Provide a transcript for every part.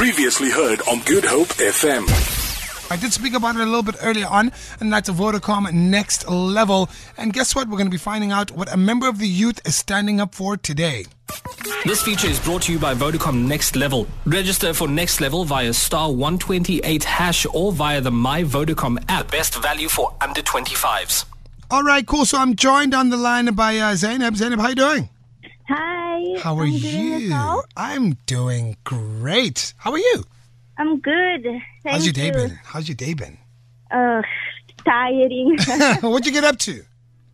Previously heard on Good Hope FM. I did speak about it a little bit earlier on, and that's a Vodacom next level. And guess what? We're going to be finding out what a member of the youth is standing up for today. This feature is brought to you by Vodacom Next Level. Register for Next Level via star 128 hash or via the My Vodacom app. Best value for under 25s. All right, cool. So I'm joined on the line by uh, Zainab. Zainab, how you doing? Hi. How are I'm you? I'm doing great. How are you? I'm good. Thank How's your day you. been? How's your day been? Uh, tiring. What'd you get up to?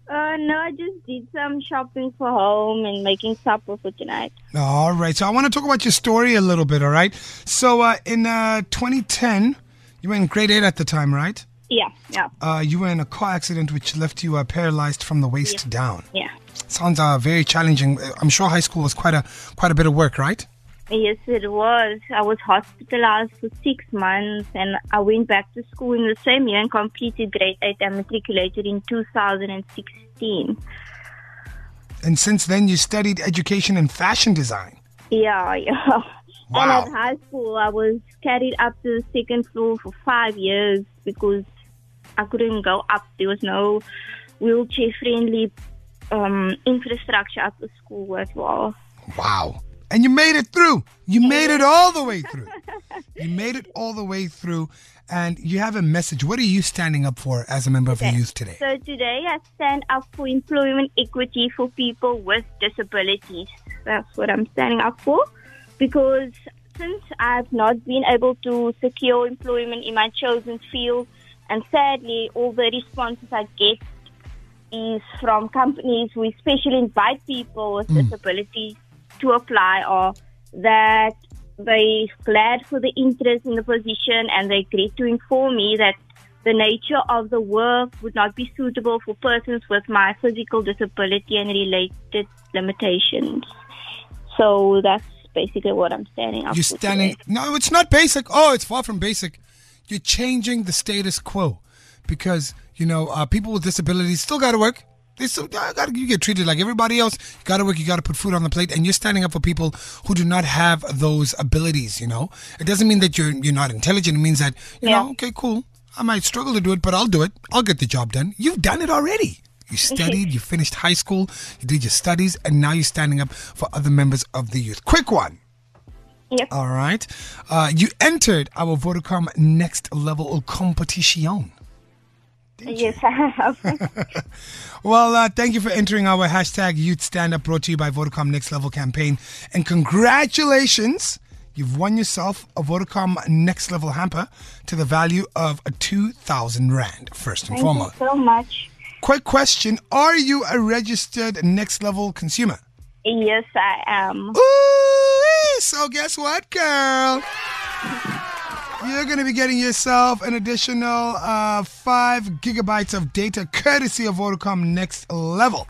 uh, no, I just did some shopping for home and making supper for tonight. All right. So I want to talk about your story a little bit. All right. So uh, in uh, 2010, you were in grade eight at the time, right? Yeah, yeah, Uh, you were in a car accident which left you uh, paralyzed from the waist down. yeah. Sounds uh, very challenging. Uh, I'm sure high school was quite a quite a bit of work, right? Yes, it was. I was hospitalized for six months and I went back to school in the same year and completed grade 8 and matriculated in 2016. And since then, you studied education and fashion design. Yeah, yeah. Wow. And at high school, I was carried up to the second floor for five years because I couldn't go up. There was no wheelchair friendly um, infrastructure at the school as well. Wow. And you made it through. You made it all the way through. You made it all the way through. And you have a message. What are you standing up for as a member of the youth today? So today I stand up for employment equity for people with disabilities. That's what I'm standing up for because since I've not been able to secure employment in my chosen field, and sadly, all the responses I get is from companies who especially invite people with hmm. disabilities to apply or that they're glad for the interest in the position and they agreed to inform me that the nature of the work would not be suitable for persons with my physical disability and related limitations. So that's basically what I'm standing up You're standing. No, it's not basic. Oh, it's far from basic. You're changing the status quo because you know uh, people with disabilities still got to work. They still got you get treated like everybody else. You got to work. You got to put food on the plate, and you're standing up for people who do not have those abilities. You know, it doesn't mean that you're you're not intelligent. It means that you Yeah. know, okay, cool. I might struggle to do it, but I'll do it. I'll get the job done. You've done it already. You studied, you finished high school, you did your studies, and now you're standing up for other members of the youth. Quick one. Yep. All right. Uh, you entered our Vodacom Next Level competition. Yes, I have. Well, uh, thank you for entering our hashtag Youth Stand Up brought to you by Vodacom Next Level campaign. And congratulations. You've won yourself a Vodacom Next Level hamper to the value of a 2,000 Rand, first and Thank you foremost. so much. Quick question Are you a registered Next Level consumer? Yes, I am. Ooh, so guess what, girl? You're going to be getting yourself an additional uh, five gigabytes of data courtesy of Vodacom Next Level.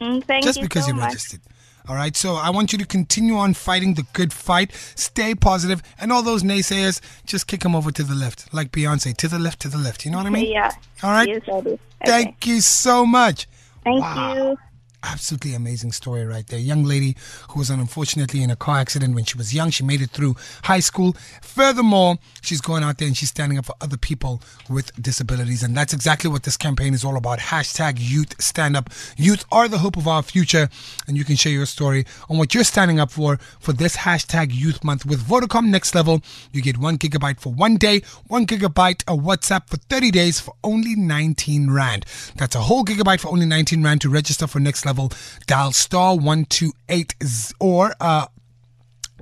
Mm, Thank Just you because so much. registered. All right, so I want you to continue on fighting the good fight. Stay positive, and all those naysayers, just kick them over to the left, like Beyonce, to the left, to the left. You know what I mean? Yeah. All right. Yes, I do. Okay. Thank you so much. Thank Wow. you. Absolutely amazing story right there. Young lady who was unfortunately in a car accident when she was young. She made it through high school. Furthermore, she's going out there and she's standing up for other people with disabilities. And that's exactly what this campaign is all about. Hashtag youth stand up. Youth are the hope of our future. And you can share your story on what you're standing up for for this hashtag youth month with Vodacom Next Level. You get one gigabyte for one day, one gigabyte of WhatsApp for 30 days for only 19 Rand. That's a whole gigabyte for only 19 Rand to register for Next Level. Dial star 128 or uh,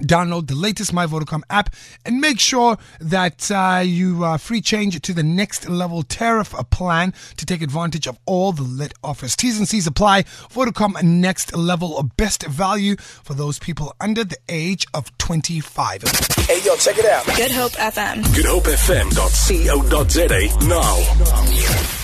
download the latest My Vodacom app and make sure that uh, you uh, free change to the next level tariff plan to take advantage of all the lit offers. T's and C's apply. Vodacom next level of best value for those people under the age of 25. Hey, yo, check it out. Good Hope FM. Good Hope FM. Co. GoodHopeFM.co.za now.